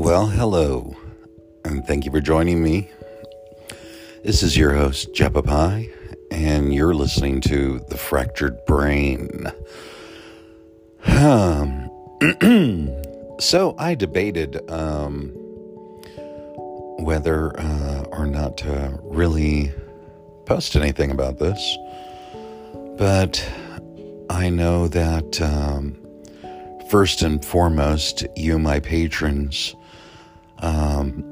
Well, hello, and thank you for joining me. This is your host, Jepabai, and you're listening to The Fractured Brain. Um, so I debated um, whether uh, or not to really post anything about this, but I know that um, first and foremost, you, my patrons, um,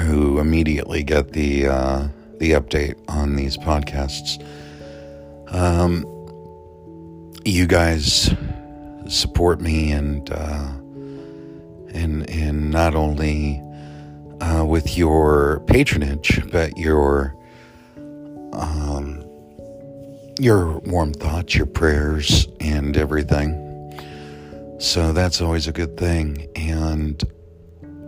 who immediately get the uh, the update on these podcasts. Um, you guys support me and uh, and and not only uh, with your patronage, but your um, your warm thoughts, your prayers, and everything. So that's always a good thing. And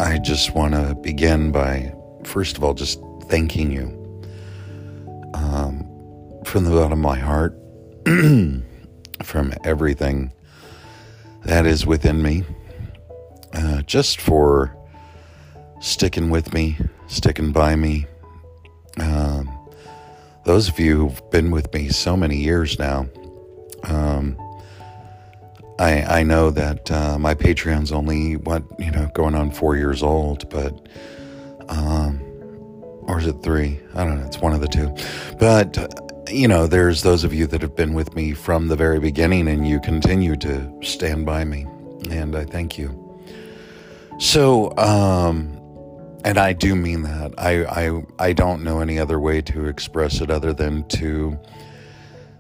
I just want to begin by, first of all, just thanking you um, from the bottom of my heart, from everything that is within me, uh, just for sticking with me, sticking by me. Um, those of you who've been with me so many years now, um, I, I know that uh, my Patreon's only what you know going on four years old, but um, or is it three? I don't know. It's one of the two. But you know, there's those of you that have been with me from the very beginning, and you continue to stand by me, and I thank you. So, um, and I do mean that. I I I don't know any other way to express it other than to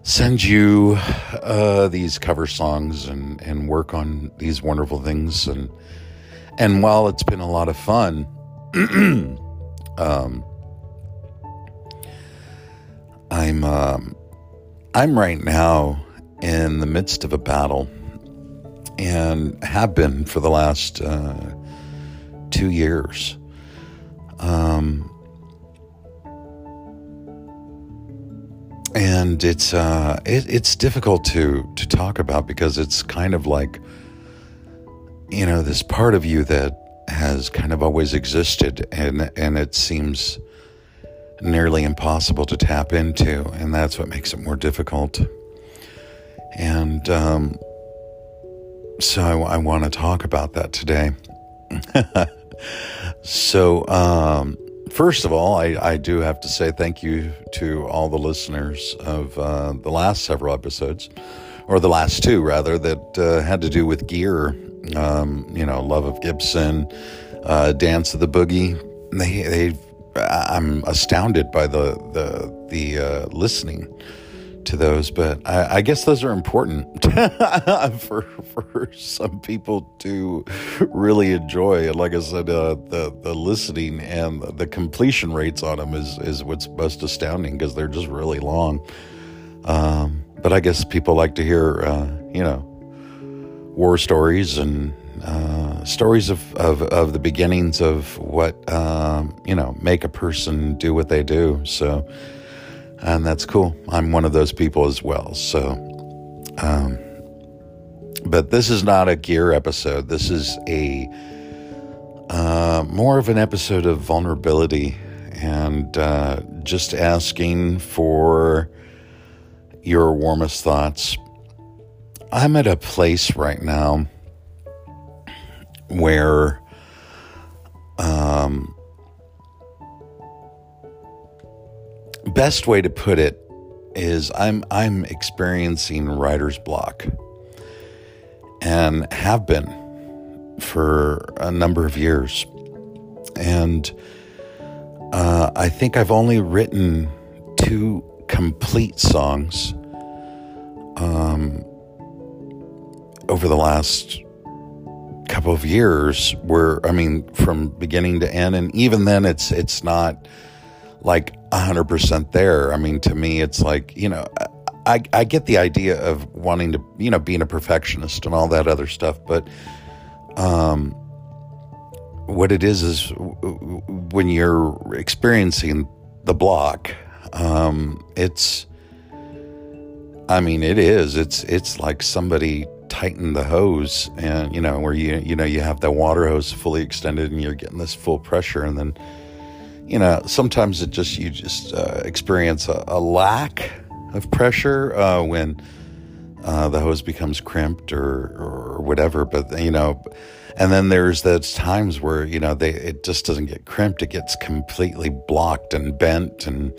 send you uh, these cover songs and, and work on these wonderful things. And, and while it's been a lot of fun, um, I'm, um, I'm right now in the midst of a battle and have been for the last uh, two years. And it's uh, it, it's difficult to to talk about because it's kind of like you know this part of you that has kind of always existed and and it seems nearly impossible to tap into and that's what makes it more difficult. And um, so I, I want to talk about that today. So um, first of all, I, I, do have to say thank you to all the listeners of uh, the last several episodes, or the last two rather, that uh, had to do with gear. Um, you know, Love of Gibson, uh, Dance of the Boogie. They, they, I'm astounded by the the the uh, listening to those, but I, I guess those are important for for some people to really enjoy. And like I said, uh, the the listening and the completion rates on them is is what's most astounding because they're just really long. Um, but I guess people like to hear, uh, you know, war stories and uh, stories of, of, of the beginnings of what um, you know make a person do what they do. So and that's cool. I'm one of those people as well. So, um, but this is not a gear episode. This is a uh, more of an episode of vulnerability and uh, just asking for your warmest thoughts. I'm at a place right now where um, best way to put it is I'm I'm experiencing writer's block and have been for a number of years. And uh, I think I've only written two complete songs um, over the last couple of years where I mean from beginning to end and even then it's it's not like 100% there. I mean, to me, it's like, you know, I, I get the idea of wanting to, you know, being a perfectionist and all that other stuff, but um, what it is is when you're experiencing the block, um, it's, I mean, it is. It's it's like somebody tightened the hose and you know where you you know you have the water hose fully extended and you're getting this full pressure and then you know sometimes it just you just uh, experience a, a, lack of pressure uh, when uh, the hose becomes crimped or or whatever but you know and then there's those times where you know they it just doesn't get crimped it gets completely blocked and bent and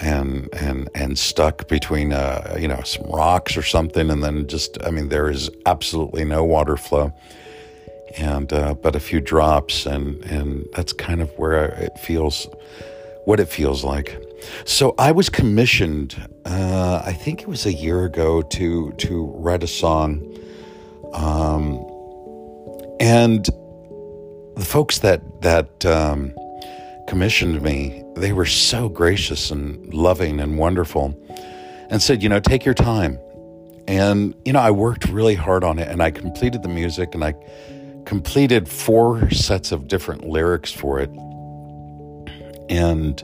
and and and stuck between uh, you know some rocks or something, and then just I mean there is absolutely no water flow, and uh, but a few drops, and and that's kind of where it feels, what it feels like. So I was commissioned, uh, I think it was a year ago, to to write a song, um, and the folks that that um, commissioned me, they were so gracious and loving and wonderful and said, you know, take your time. And, you know, I worked really hard on it and I completed the music and I completed four sets of different lyrics for it. And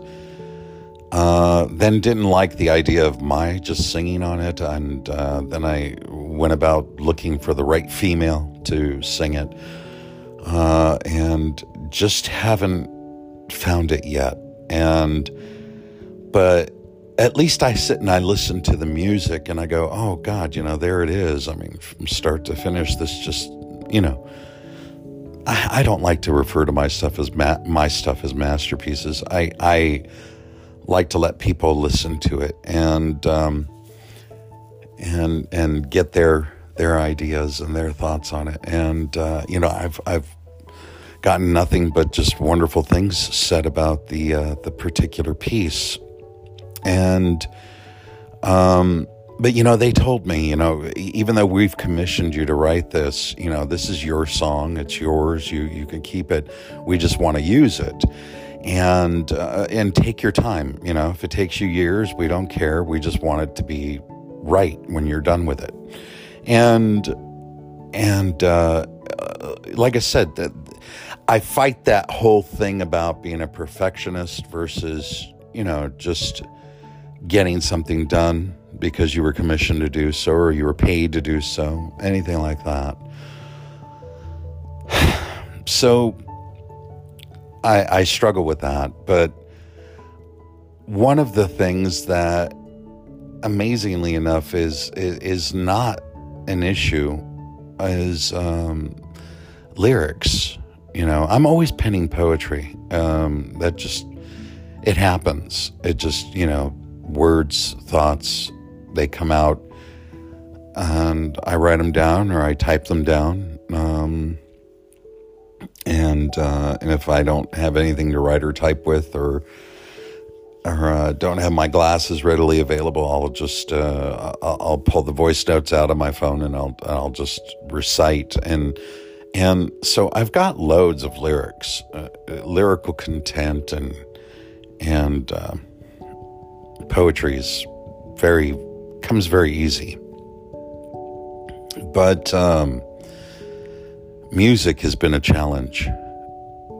uh, then didn't like the idea of my just singing on it. And uh, then I went about looking for the right female to sing it. Uh, and just haven't found it yet. And, but at least I sit and I listen to the music and I go, oh God, you know, there it is. I mean, from start to finish, this just, you know, I, I don't like to refer to my stuff as ma- my stuff as masterpieces. I, I like to let people listen to it and, um, and, and get their, their ideas and their thoughts on it. And, uh, you know, I've, I've, gotten nothing but just wonderful things said about the uh, the particular piece, and um, but you know they told me you know even though we've commissioned you to write this, you know this is your song, it's yours, you you can keep it. We just want to use it. And uh, and take your time. You know, if it takes you years, we don't care. We just want it to be right when you're done with it. And and uh, uh like I said, that I fight that whole thing about being a perfectionist versus, you know, just getting something done because you were commissioned to do so or you were paid to do so, anything like that. So I, I struggle with that. But one of the things that amazingly enough is is, is not an issue is um, lyrics you know, I'm always penning poetry. Um, that just, it happens. It just, you know, words, thoughts, they come out and I write them down or I type them down. Um, and, uh, and if I don't have anything to write or type with or, or uh, don't have my glasses readily available, I'll just uh, I'll pull the voice notes out of my phone and I'll I'll just recite and and so I've got loads of lyrics, uh, lyrical content, and and uh, poetry is very comes very easy. But um, music has been a challenge,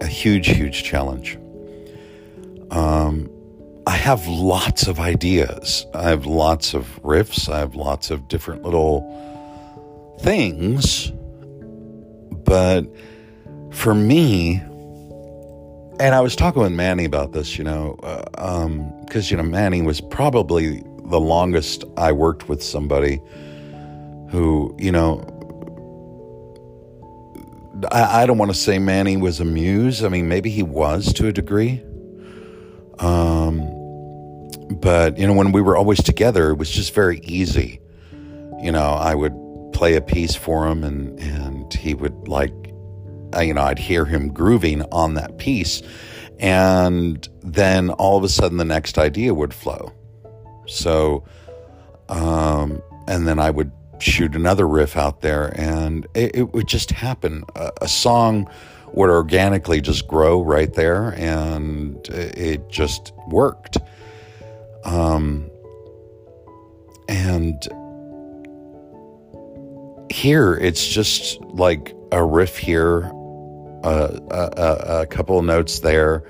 a huge, huge challenge. Um, I have lots of ideas. I have lots of riffs. I have lots of different little things but for me, and I was talking with Manny about this, you know, because, uh, um, you know, Manny was probably the longest I worked with somebody who, you know, I, I don't want to say Manny was a muse. I mean, maybe he was to a degree. Um, but, you know, when we were always together, it was just very easy. You know, I would play a piece for him and, and he would like, you know, I'd hear him grooving on that piece. And then all of a sudden the next idea would flow. So, um, and then I would shoot another riff out there and it, it would just happen. A, a, song would organically just grow right there and it, just worked. Um, and here it's just like a riff here, a, a, a, couple of notes there,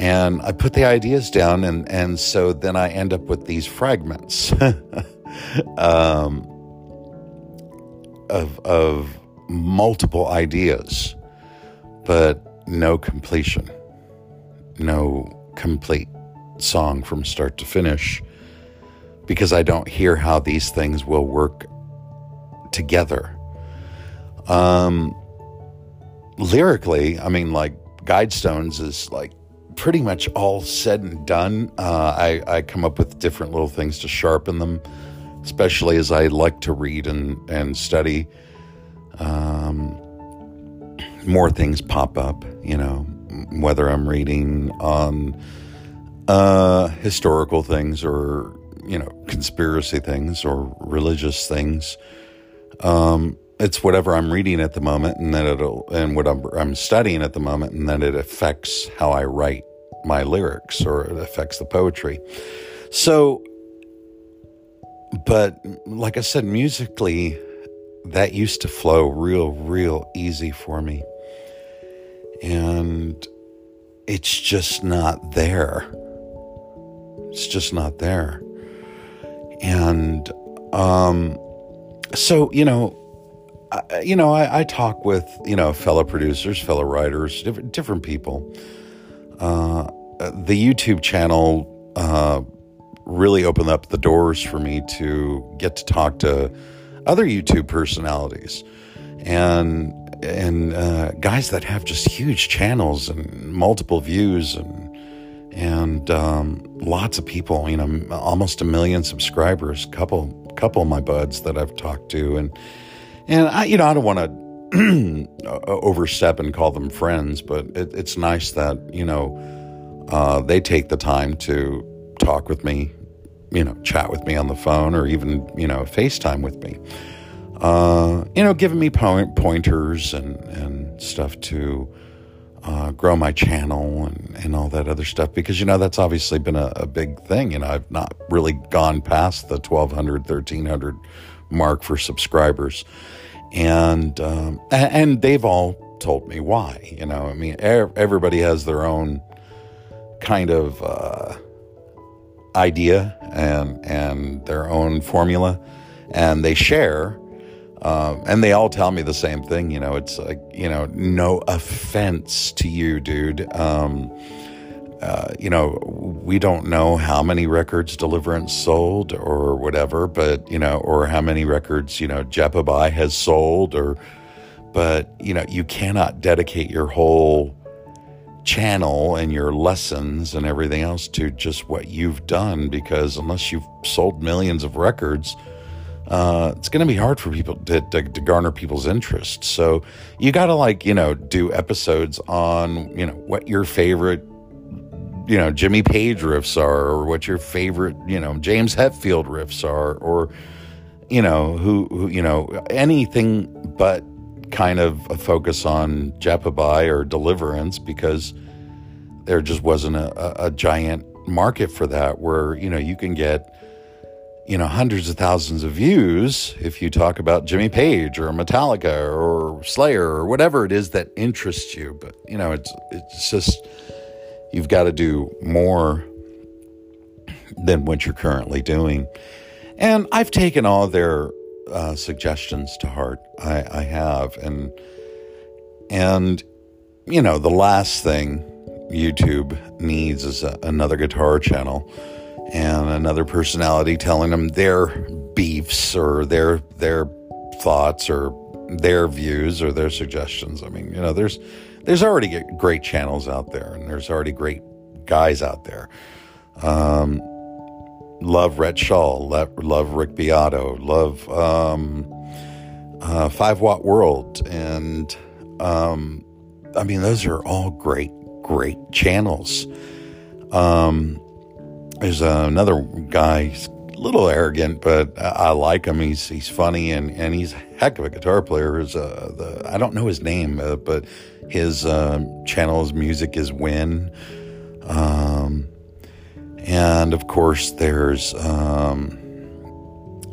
and I put the ideas down, and and so then I end up with these fragments. um, of, of multiple ideas, but no completion, no complete song from start to finish, because I don't hear how these things will work together. Um, lyrically, I mean, like Guidestones is like pretty much all said and done. Uh, I, I come up with different little things to sharpen them, especially as I like to read and, and study. Um, more things pop up, you know, whether I'm reading on uh, historical things or, you know, conspiracy things or religious things. Um, it's whatever I'm reading at the moment, and then it'll and what I'm, I'm studying at the moment, and then it affects how I write my lyrics or it affects the poetry. So, but like I said, musically, that used to flow real, real easy for me, and it's just not there. It's just not there, and um, so you know I, you know, I, I, talk with you know fellow producers, fellow writers, different different people. Uh, the YouTube channel uh, really opened up the doors for me to get to talk to other YouTube personalities and and uh, guys that have just huge channels and multiple views and and um, lots of people. You know, almost a million subscribers. Couple couple of my buds that I've talked to and and I, you know, I don't want to overstep and call them friends, but it, it's nice that you know uh, they take the time to talk with me, you know, chat with me on the phone, or even you know, FaceTime with me. Uh, you know, giving me pointers and and stuff to uh, grow my channel and, and all that other stuff. Because you know that's obviously been a, a, big thing. You know i've not really gone past the 1200 1300 mark for subscribers and um, and they've all told me why. You know, I mean, everybody has their own kind of uh, idea and and their own formula, and they share. Um, and they all tell me the same thing. You know, it's like you know, no offense to you, dude. Um, uh, you know, we don't know how many records Deliverance sold or whatever, but, you know, or how many records, you know, Jepabai has sold or, but, you know, you cannot dedicate your whole channel and your lessons and everything else to just what you've done because unless you've sold millions of records, uh, it's going to be hard for people to, to, to garner people's interest. So you got to like, you know, do episodes on, you know, what your favorite you know Jimmy Page riffs are, or what your favorite you know James Hetfield riffs are, or you know who, who you know anything but kind of a focus on Jepabai or Deliverance because there just wasn't a, a, a giant market for that where you know you can get you know hundreds of thousands of views if you talk about Jimmy Page or Metallica or Slayer or whatever it is that interests you. But you know it's it's just You've got to do more than what you're currently doing. And I've taken all their uh, suggestions to heart. I, I have, and and you know the last thing YouTube needs is a, another guitar channel and another personality telling them their beefs or their their thoughts or their views or their suggestions. I mean, you know, there's there's already great channels out there, and there's already great guys out there. Um, love Shull, love, love Rick Beato, love um, uh, Five Watt World, and um, I mean those are all great, great channels. Um, there's another guy little arrogant, but I like him. He's he's funny and, and he's a heck of a guitar player. Is uh, the I don't know his name, uh, but his his music is Win. Um, and of course, there's um,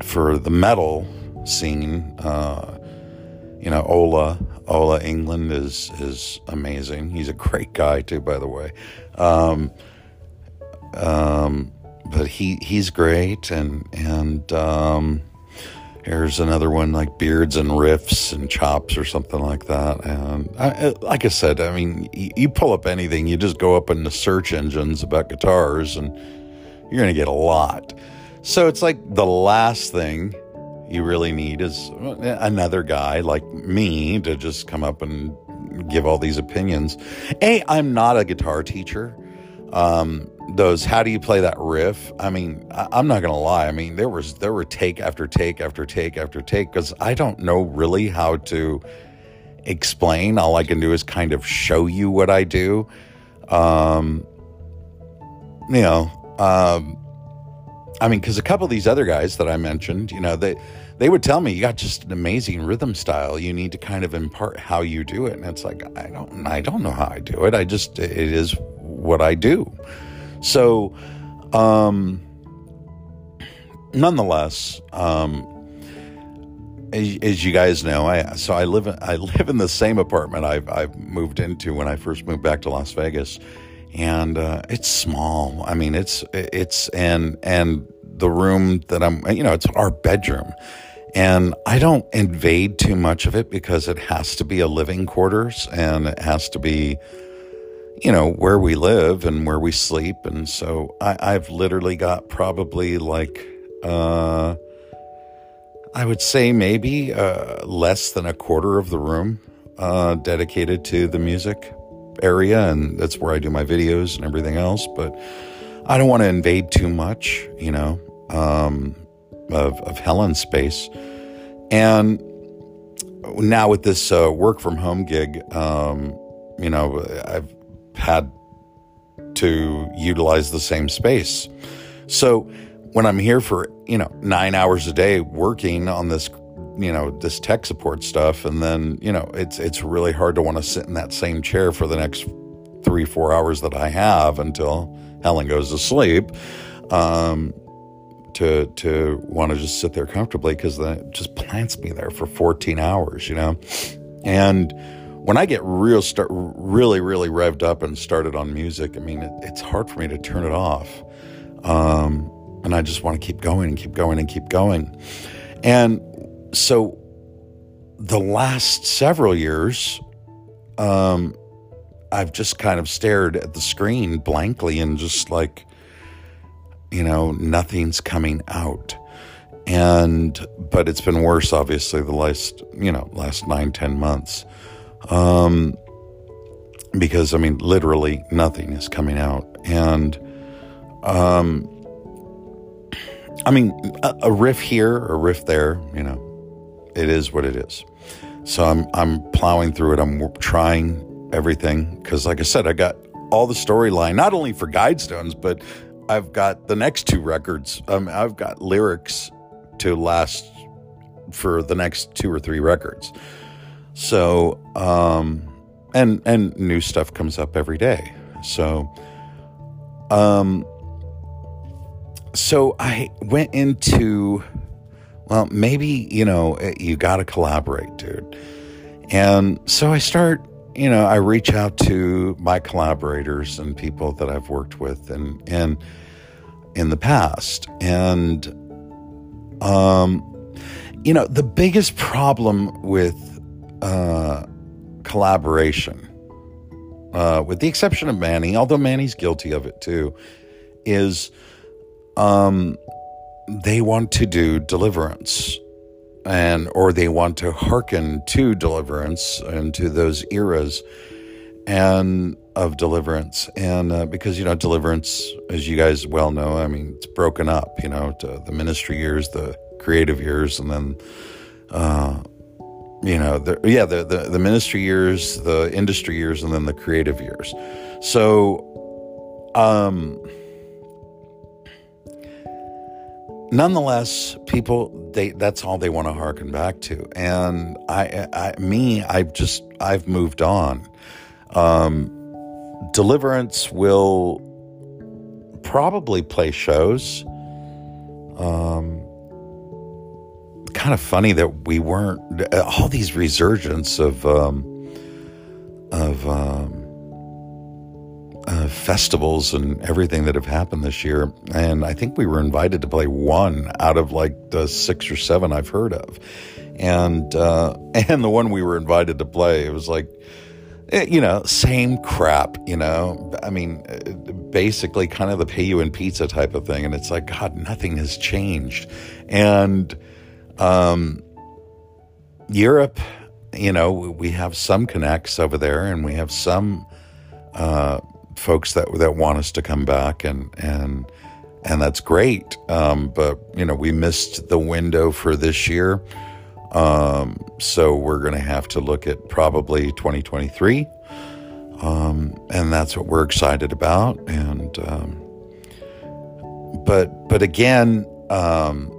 for the metal scene. Uh, you know, Ola Ola Englund is is amazing. He's a great guy too, by the way. Um, um, but he he's great, and and um, Here's another one like Beards and Riffs and Chops or something like that. And I, like I said, I mean, you, you pull up anything, you just go up in the search engines about guitars and you're to get a lot. So it's like the last thing you really need is another guy like me to just come up and give all these opinions. A, I'm not a guitar teacher. Um, those how do you play that riff? I mean I, i'm not gonna lie. I mean there was there were take after take after take after take because i don't know really how to explain. All i can do is kind of show you what i do. Um you know um i mean because a couple of these other guys that i mentioned you know they they would tell me you got just an amazing rhythm style. You need to kind of impart how you do it. And it's like i don't i don't know how i do it. I just it is what i do so, um, nonetheless, um, as, as, you guys know, I so I live in, I live in the same apartment I've I've moved into when I first moved back to Las Vegas, and uh, it's small. I mean, it's it's and and the room that I'm you know it's our bedroom. And I don't invade too much of it because it has to be a living quarters and it has to be you know, where we live and where we sleep. And so I, have literally got probably like, uh, I would say maybe uh, less than a quarter of the room uh, dedicated to the music area. And that's where I do my videos and everything else. But I don't want to invade too much, you know, um, of, of Helen's space. And now with this uh, work from home gig, um, you know, I've had to utilize the same space. So when I'm here for, you know, nine hours a day working on this, you know, this tech support stuff, and then, you know, it's it's really hard to want to sit in that same chair for the next three, four hours that I have until Helen goes to sleep. Um, to to want to just sit there comfortably because then it just plants me there for 14 hours, you know, and when I get real start really really revved up and started on music, I mean it, it's hard for me to turn it off, um, and I just want to keep going and keep going and keep going, and so the last several years, um, I've just kind of stared at the screen blankly and just like, you know, nothing's coming out. And but it's been worse obviously the last you know last nine ten months um, because I mean, literally nothing is coming out. And, um, I mean, a, a riff here, a riff there, you know, it is what it is. So I'm, I'm plowing through it. I'm trying everything because, like I said, I got all the storyline, not only for Guidestones, but I've got the next two records. Um, I've got lyrics to last for the next two or three records. So, um, and and new stuff comes up every day. So, um, so I went into, well, maybe you know you got to collaborate, dude. And so I start, you know, I reach out to my collaborators and people that I've worked with and and in the past, and um, you know, the biggest problem with uh, collaboration, uh, with the exception of Manny, although Manny's guilty of it too, is um, they want to do deliverance and or they want to hearken to deliverance and to those eras and of deliverance. And uh, because you know deliverance as you guys well know i mean it's broken up you know the ministry years the creative years and then uh, you know, the, yeah, the, the, the ministry years, the industry years, and then the creative years. So, um, nonetheless, people they that's all they want to harken back to, and I, I me, I've just I've moved on. Um, Deliverance will probably play shows. Um, kind of funny that we weren't all these resurgence of um, of um, uh, festivals and everything that have happened this year. And I think we were invited to play one out of like the six or seven I've heard of. And, uh, and the one we were invited to play, it was like, eh, you know, same crap, you know. I mean, eh, basically kind of the pay you in pizza type of thing. And it's like, God, nothing has changed. And, um, Europe, you know, we have some connects over there and we have some, uh, folks that that want us to come back, and and and that's great. Um, but you know, we missed the window for this year, um, so we're going to have to look at probably 2023, um, and that's what we're excited about. And um, but but again, um,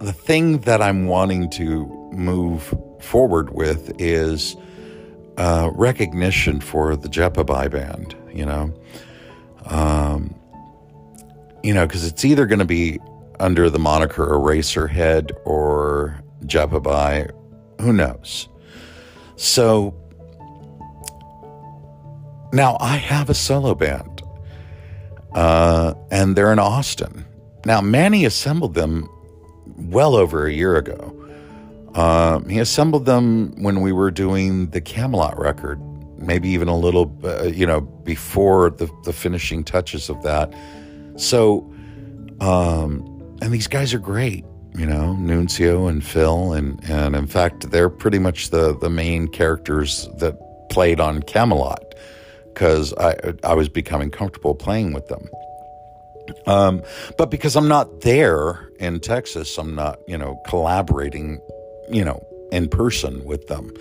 the thing that I'm wanting to move forward with is uh, recognition for the Jepabai band, you know. Um, you know, because it's either going to be under the moniker Eraserhead or Jepabai, who knows? So now I have a solo band, uh, and they're in Austin. Now, Manny assembled them well over a year ago. Um, he assembled them when we were doing the Camelot record, maybe even a little, uh, you know, before the, the finishing touches of that. So, um, and these guys are great, you know, Nuncio and Phil, and and in fact, they're pretty much the the main characters that played on Camelot because I I was becoming comfortable playing with them. Um, but because I'm not there in Texas, I'm not, you know, collaborating you know, in person with them.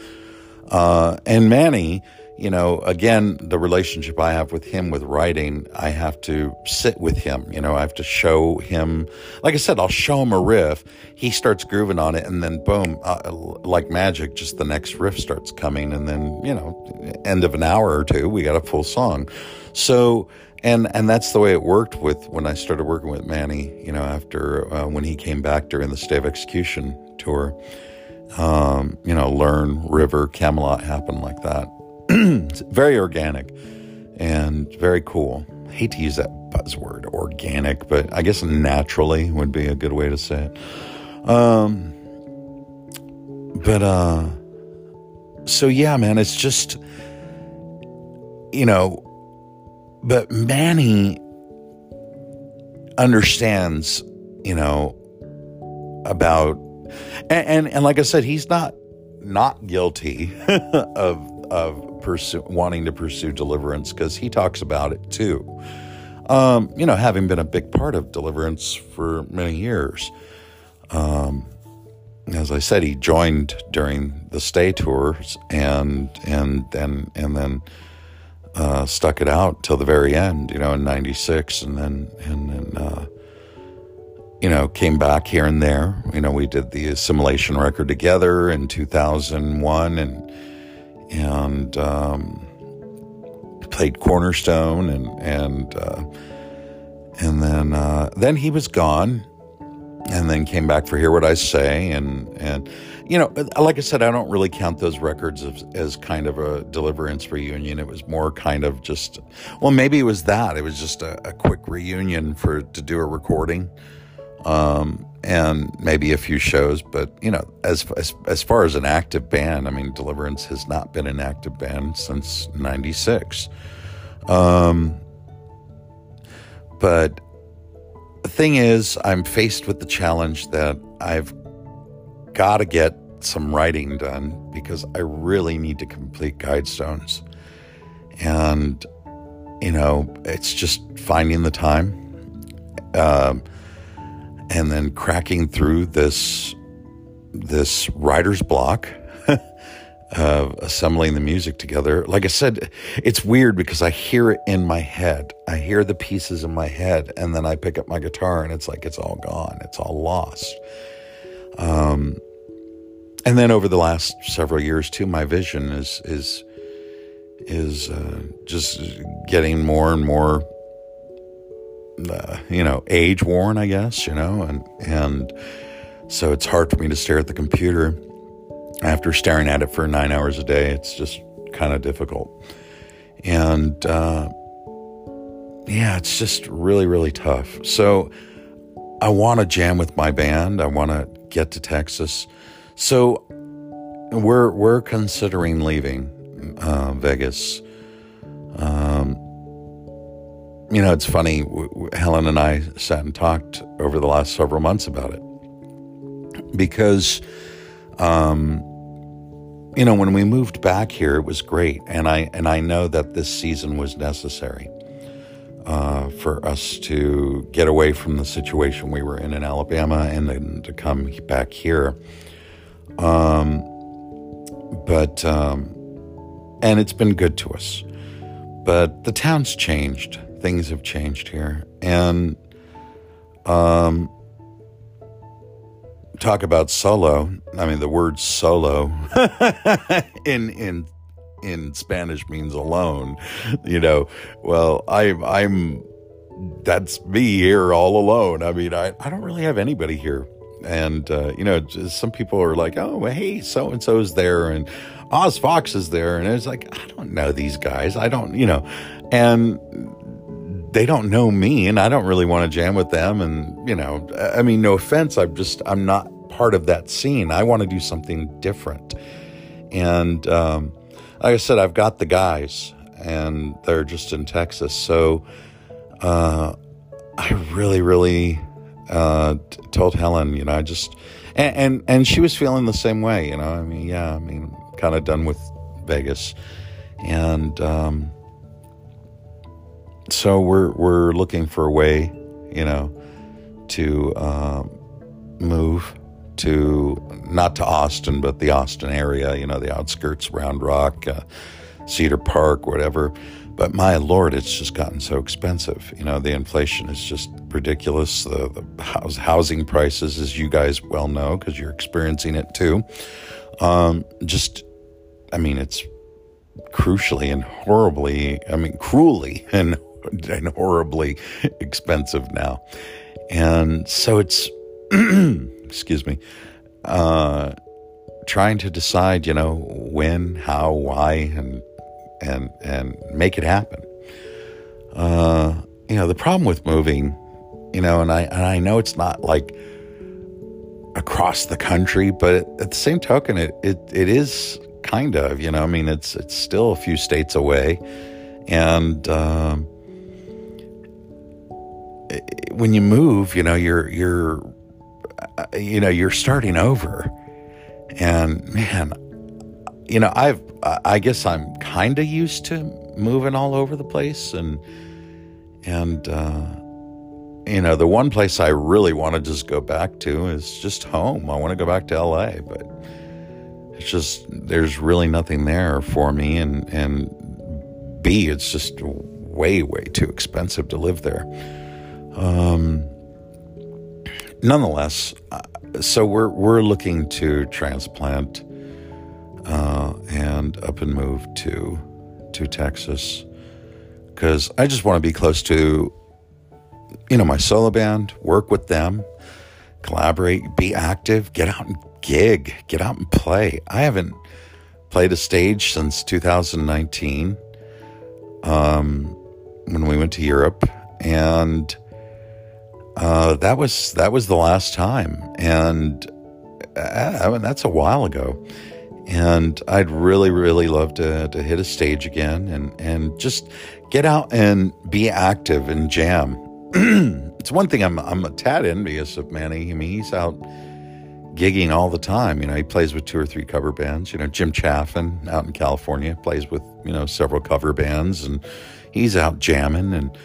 Uh, and Manny, you know, again, the relationship I have with him with writing, I have to sit with him. You know, I have to show him, like I said, I'll show him a riff. He starts grooving on it, and then boom, uh, like magic, just the next riff starts coming. And then, you know, end of an hour or two, we got a full song. So, and and that's the way it worked with when I started working with Manny. You know, after uh, when he came back during the Stay of Execution tour um, you know, Learn, River, Camelot happened like that. very organic and very cool. I hate to use that buzzword, organic, but I guess naturally would be a good way to say it. Um, but uh, so yeah, man, it's just you know, but Manny understands, you know, about and, and, and like I said, he's not not guilty of of pursue, wanting to pursue deliverance because he talks about it too. Um, you know, having been a big part of deliverance for many years. Um, as I said, he joined during the stay tours and and then and then uh, stuck it out till the very end. You know, in '96, and then and then. Uh, you know, came back here and there. You know, we did the assimilation record together in 2001 and, and, um, played Cornerstone and, and, uh, and then, uh, then he was gone and then came back for Hear What I Say. And, and, you know, like I said, I don't really count those records as, as kind of a deliverance reunion. It was more kind of just, well, maybe it was that. It was just a, a quick reunion for, to do a recording um, and maybe a few shows. But you know, as, as as far as an active band, I mean, Deliverance has not been an active band since '96. Um, but the thing is, I'm faced with the challenge that I've got to get some writing done because I really need to complete Guidestones. And, you know, it's just finding the time. Um, and then cracking through this this writer's block of assembling the music together. Like I said, it's weird because I hear it in my head. I hear the pieces in my head, and then I pick up my guitar, and it's like it's all gone. It's all lost. Um, and then over the last several years too, my vision is is is uh, just getting more and more uh, you know, age worn, I guess, you know, and, and so it's hard for me to stare at the computer. After staring at it for nine hours a day, it's just kind of difficult. And uh, yeah, it's just really, really tough. So I want to jam with my band. I want to get to Texas. So we're we're considering leaving uh, Vegas. Um, you know, it's funny. Helen and I sat and talked over the last several months about it because, um, you know, when we moved back here, it was great, and I and I know that this season was necessary uh, for us to get away from the situation we were in in Alabama and then to come back here. Um, but um, and it's been good to us. But the town's changed. Things have changed here, and um, talk about solo. I mean, the word solo in in in Spanish means alone. You know, well, I I'm that's me here all alone. I mean, I I don't really have anybody here and uh, you know some people are like oh hey so and so's there and oz fox is there and it's like i don't know these guys i don't you know and they don't know me and i don't really want to jam with them and you know i mean no offense i'm just i'm not part of that scene i want to do something different and um, like i said i've got the guys and they're just in texas so uh, i really really uh, t- told Helen, you know, I just and, and, and she was feeling the same way, you know. I mean, yeah, I mean, kind of done with Vegas, and um, so we're we're looking for a way, you know, to um, move to not to Austin, but the Austin area, you know, the outskirts, Round Rock, uh, Cedar Park, whatever. But my lord, it's just gotten so expensive. You know, the inflation is just ridiculous. The, the house, housing prices, as you guys well know, because you're experiencing it too. Um, just, I mean, it's crucially and horribly, I mean, cruelly and, and horribly expensive now. And so it's, excuse me, uh, trying to decide, you know, when, how, why, and and and make it happen. Uh, you know, the problem with moving, you know, and I and I know it's not like across the country, but at the same token, it it, it is kind of, you know, I mean, it's it's still a few states away, and um, when you move, you know, you're you're uh, you know you're starting over, and man, you know, I've I guess I'm kind of used to moving all over the place, and and uh, you know, the one place I really want to just go back to is just home. I want to go back to L.A., but it's just there's really nothing there for me, and and B, it's just way way too expensive to live there. Um, nonetheless, uh, so we're we're looking to transplant uh, and up and move to to Texas because I just want to be close to you know my solo band, work with them, collaborate, be active, get out and gig, get out and play. I haven't played a stage since 2019 um, when we went to Europe, and uh, that was that was the last time, and uh, I mean, that's a while ago. And I'd really, really love to, to hit a stage again and, and just get out and be active and jam. it's one thing I'm, I'm a tad envious of Manny. I mean, he's out gigging all the time. You know, he plays with two or three cover bands. You know, Jim Chaffin out in California plays with, you know, several cover bands and he's out jamming. And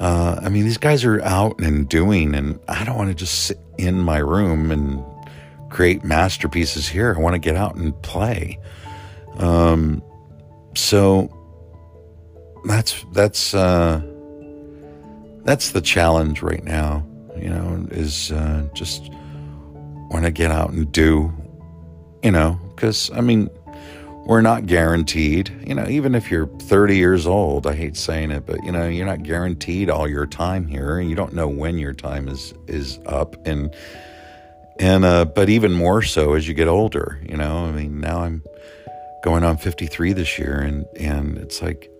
uh, I mean, these guys are out and doing, and I don't want to just sit in my room and create masterpieces here. I want to get out and play. Um, so that's that's uh, that's the challenge right now. You know, is uh, just want to get out and do. You know, because I mean, we're not guaranteed. You know, even if you're 30 years old, I hate saying it, but you know, you're not guaranteed all your time here, and you don't know when your time is is up and and uh, but even more so as you get older. You know, I mean, now I'm going on 53 this year, and and it's like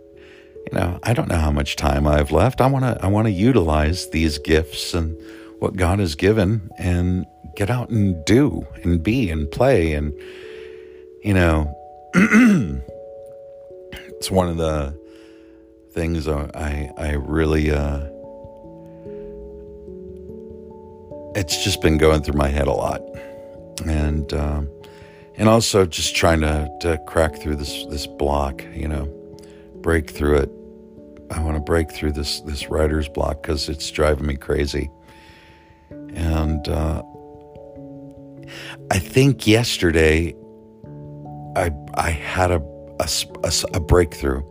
you know, I don't know how much time I've left. I want to I want to utilize these gifts and what God has given and get out and do and be and play and you know it's one of the things I I really uh it's just been going through my head a lot and um and also just trying to to crack through this this block, you know, break through it. I want to break through this this writer's block because it's driving me crazy. And uh, I think yesterday I I had a a, a, a breakthrough,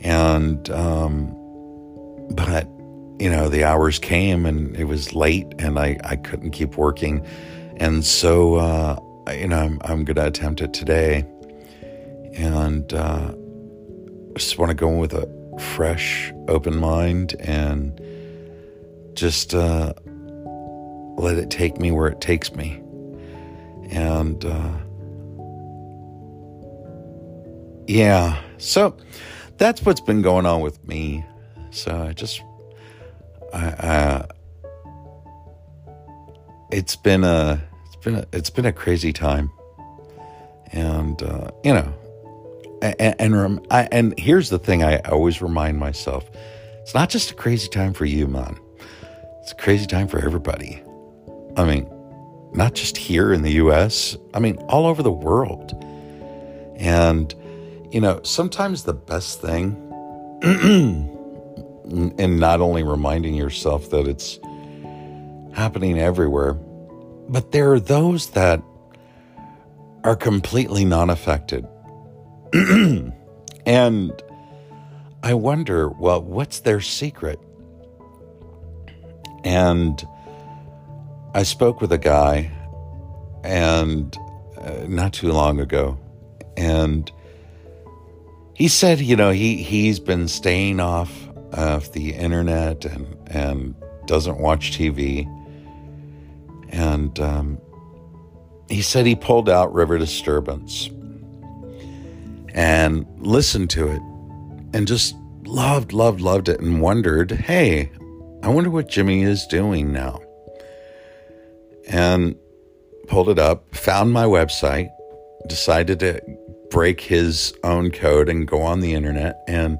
and um, but you know the hours came and it was late and I I couldn't keep working, and so uh, you know I'm I'm gonna attempt it today, and uh, I just want to go in with a fresh, open mind and just uh, let it take me where it takes me. And uh, yeah, so that's what's been going on with me. So I just, I, uh, it's been a, it's been a, it's been a crazy time, and uh, you know, and and, I, and here's the thing: I always remind myself, it's not just a crazy time for you, man. It's a crazy time for everybody. I mean, not just here in the US, I mean, all over the world. And, you know, sometimes the best thing, in not only reminding yourself that it's happening everywhere, but there are those that are completely non affected. and I wonder, well, what's their secret? And I spoke with a guy and uh, not too long ago and he said, you know, he he's been staying off of the internet and and doesn't watch TV. And um, he said he pulled out River Disturbance and listened to it and just loved, loved, loved it and wondered, hey, I wonder what Jimmy is doing now and pulled it up, found my website, decided to break his own code and go on the internet and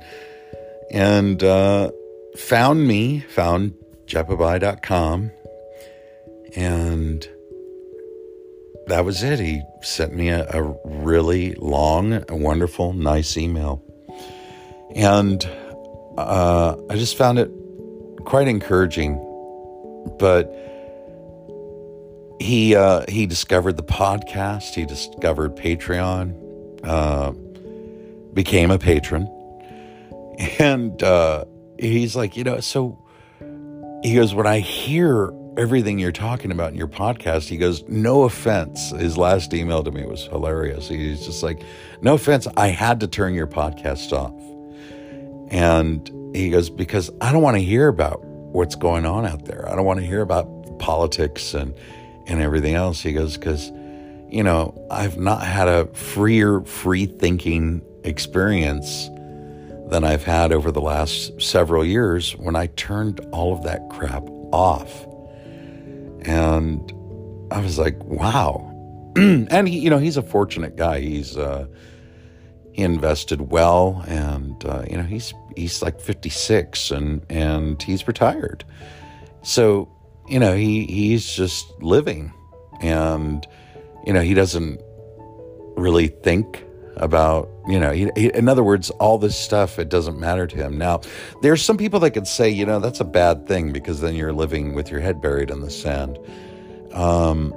and uh, found me, found jepabai.com and that was it. He sent me a, a really long, wonderful, nice email. And uh, I just found it quite encouraging. But he uh, he discovered the podcast. He discovered Patreon. Uh, became a patron, and uh, he's like, you know, so he goes, when I hear everything you're talking about in your podcast, he goes, no offense. His last email to me was hilarious. He's just like, no offense, I had to turn your podcast off, and he goes because I don't want to hear about what's going on out there. I don't want to hear about politics and and everything else. He goes, because, you know, I've not had a freer, free thinking experience than I've had over the last several years when I turned all of that crap off. And I was like, wow. and he, you know, he's a fortunate guy. He's, uh, he invested well and, uh, you know, he's, he's like 56 and, and he's retired. So you know, he he's just living, and you know, he doesn't really think about you know he, he, in other words all this stuff it doesn't matter to him. Now there's some people that could say you know that's a bad thing because then you're living with your head buried in the sand. Um,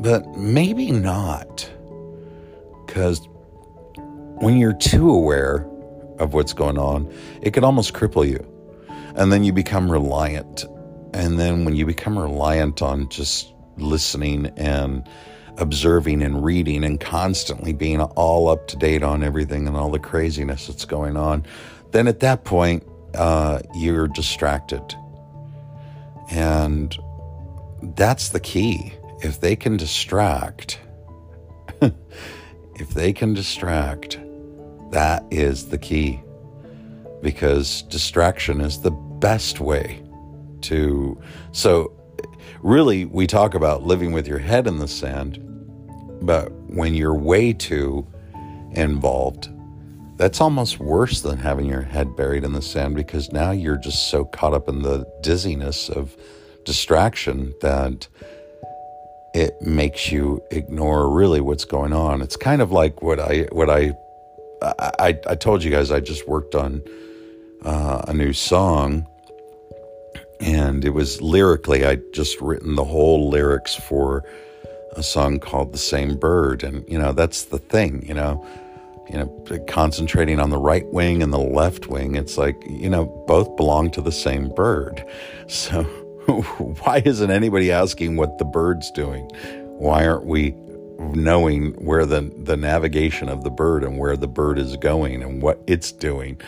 but maybe not because when you're too aware of what's going on it could almost cripple you. And then you become reliant. And then when you become reliant on just listening and observing and reading and constantly being all up to date on everything and all the craziness that's going on, then at that point, uh, you're distracted. And that's the key. If they can distract, if they can distract, that is the key. because distraction is the best way to. So, really, we talk about living with your head in the sand, but when you're way too involved, that's almost worse than having your head buried in the sand because now you're just so caught up in the dizziness of distraction that it makes you ignore really what's going on. It's kind of like what I what I I, I told you guys I just worked on uh, a new song, and it was lyrically I just written the whole lyrics for a song called "The Same Bird," and you know that's the thing, you know you know, concentrating on the right wing and the left wing, it's like, you know, both belong to the same bird. So why isn't anybody asking what the bird's doing? Why aren't we knowing where the, the navigation of the bird and where the bird is going and what it's doing?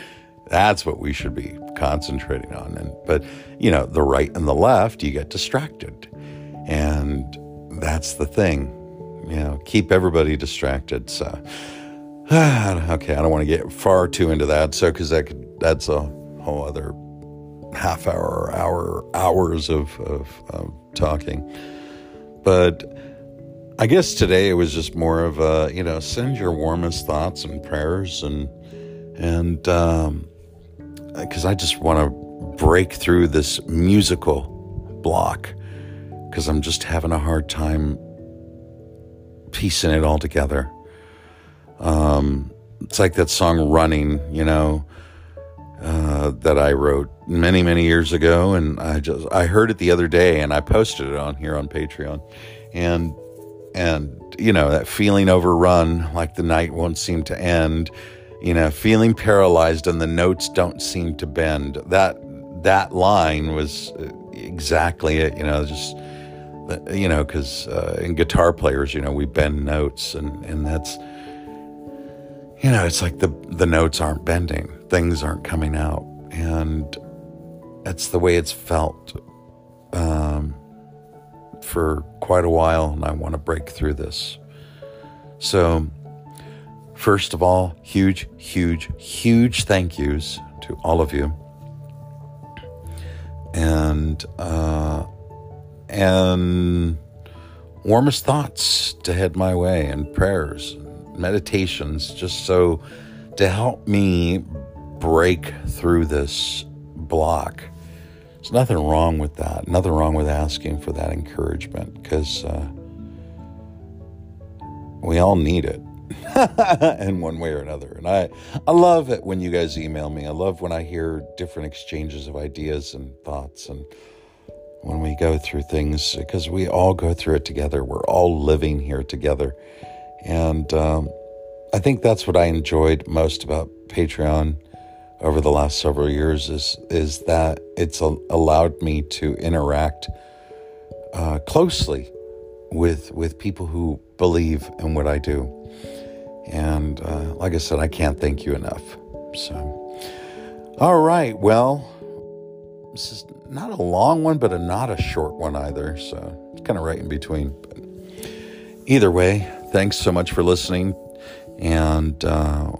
That's what we should be concentrating on. And but you know, the right and the left, you get distracted. And that's the thing. You know, keep everybody distracted. So okay, I don't want to get far too into that. So, because that could, that's a whole other half hour or hour, hours of, of, of, talking. But I guess today it was just more of a, you know, send your warmest thoughts and prayers and, and, um, because I just want to break through this musical block because I'm just having a hard time piecing it all together. Um, it's like that song "Running," you know, uh, that I wrote many many years ago, and I just I heard it the other day, and I posted it on here on Patreon, and and you know that feeling overrun, like the night won't seem to end, you know, feeling paralyzed and the notes don't seem to bend. That that line was exactly it, you know, just you know, because uh, in guitar players, you know, we bend notes, and and that's you know, it's like the the notes aren't bending, things aren't coming out, and that's the way it's felt um, for quite a while, and I want to break through this. So, first of all, huge, huge, huge thank yous to all of you, and uh, and warmest thoughts to head my way and prayers meditations just so to help me break through this block. There's nothing wrong with that. Nothing wrong with asking for that encouragement because uh, we all need it in one way or another. And I, I love it when you guys email me. I love when I hear different exchanges of ideas and thoughts and when we go through things because we all go through it together. We're all living here together. And um, I think that's what I enjoyed most about Patreon over the last several years is is that it's a, allowed me to interact uh, closely with with people who believe in what I do. And uh, like I said, I can't thank you enough. So, all right, well, this is not a long one, but a not a short one either. So it's kind of right in between. But either way, thanks so much for listening, and uh,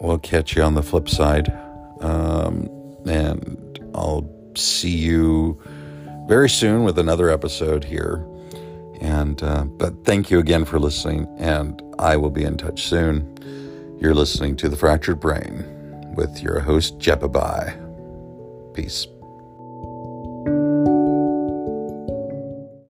we'll catch you on the flip side. Um, and I'll see you very soon with another episode here. And uh, but thank you again for listening, and I will be in touch soon. You're listening to the Fractured Brain with your host Jepabai. Peace.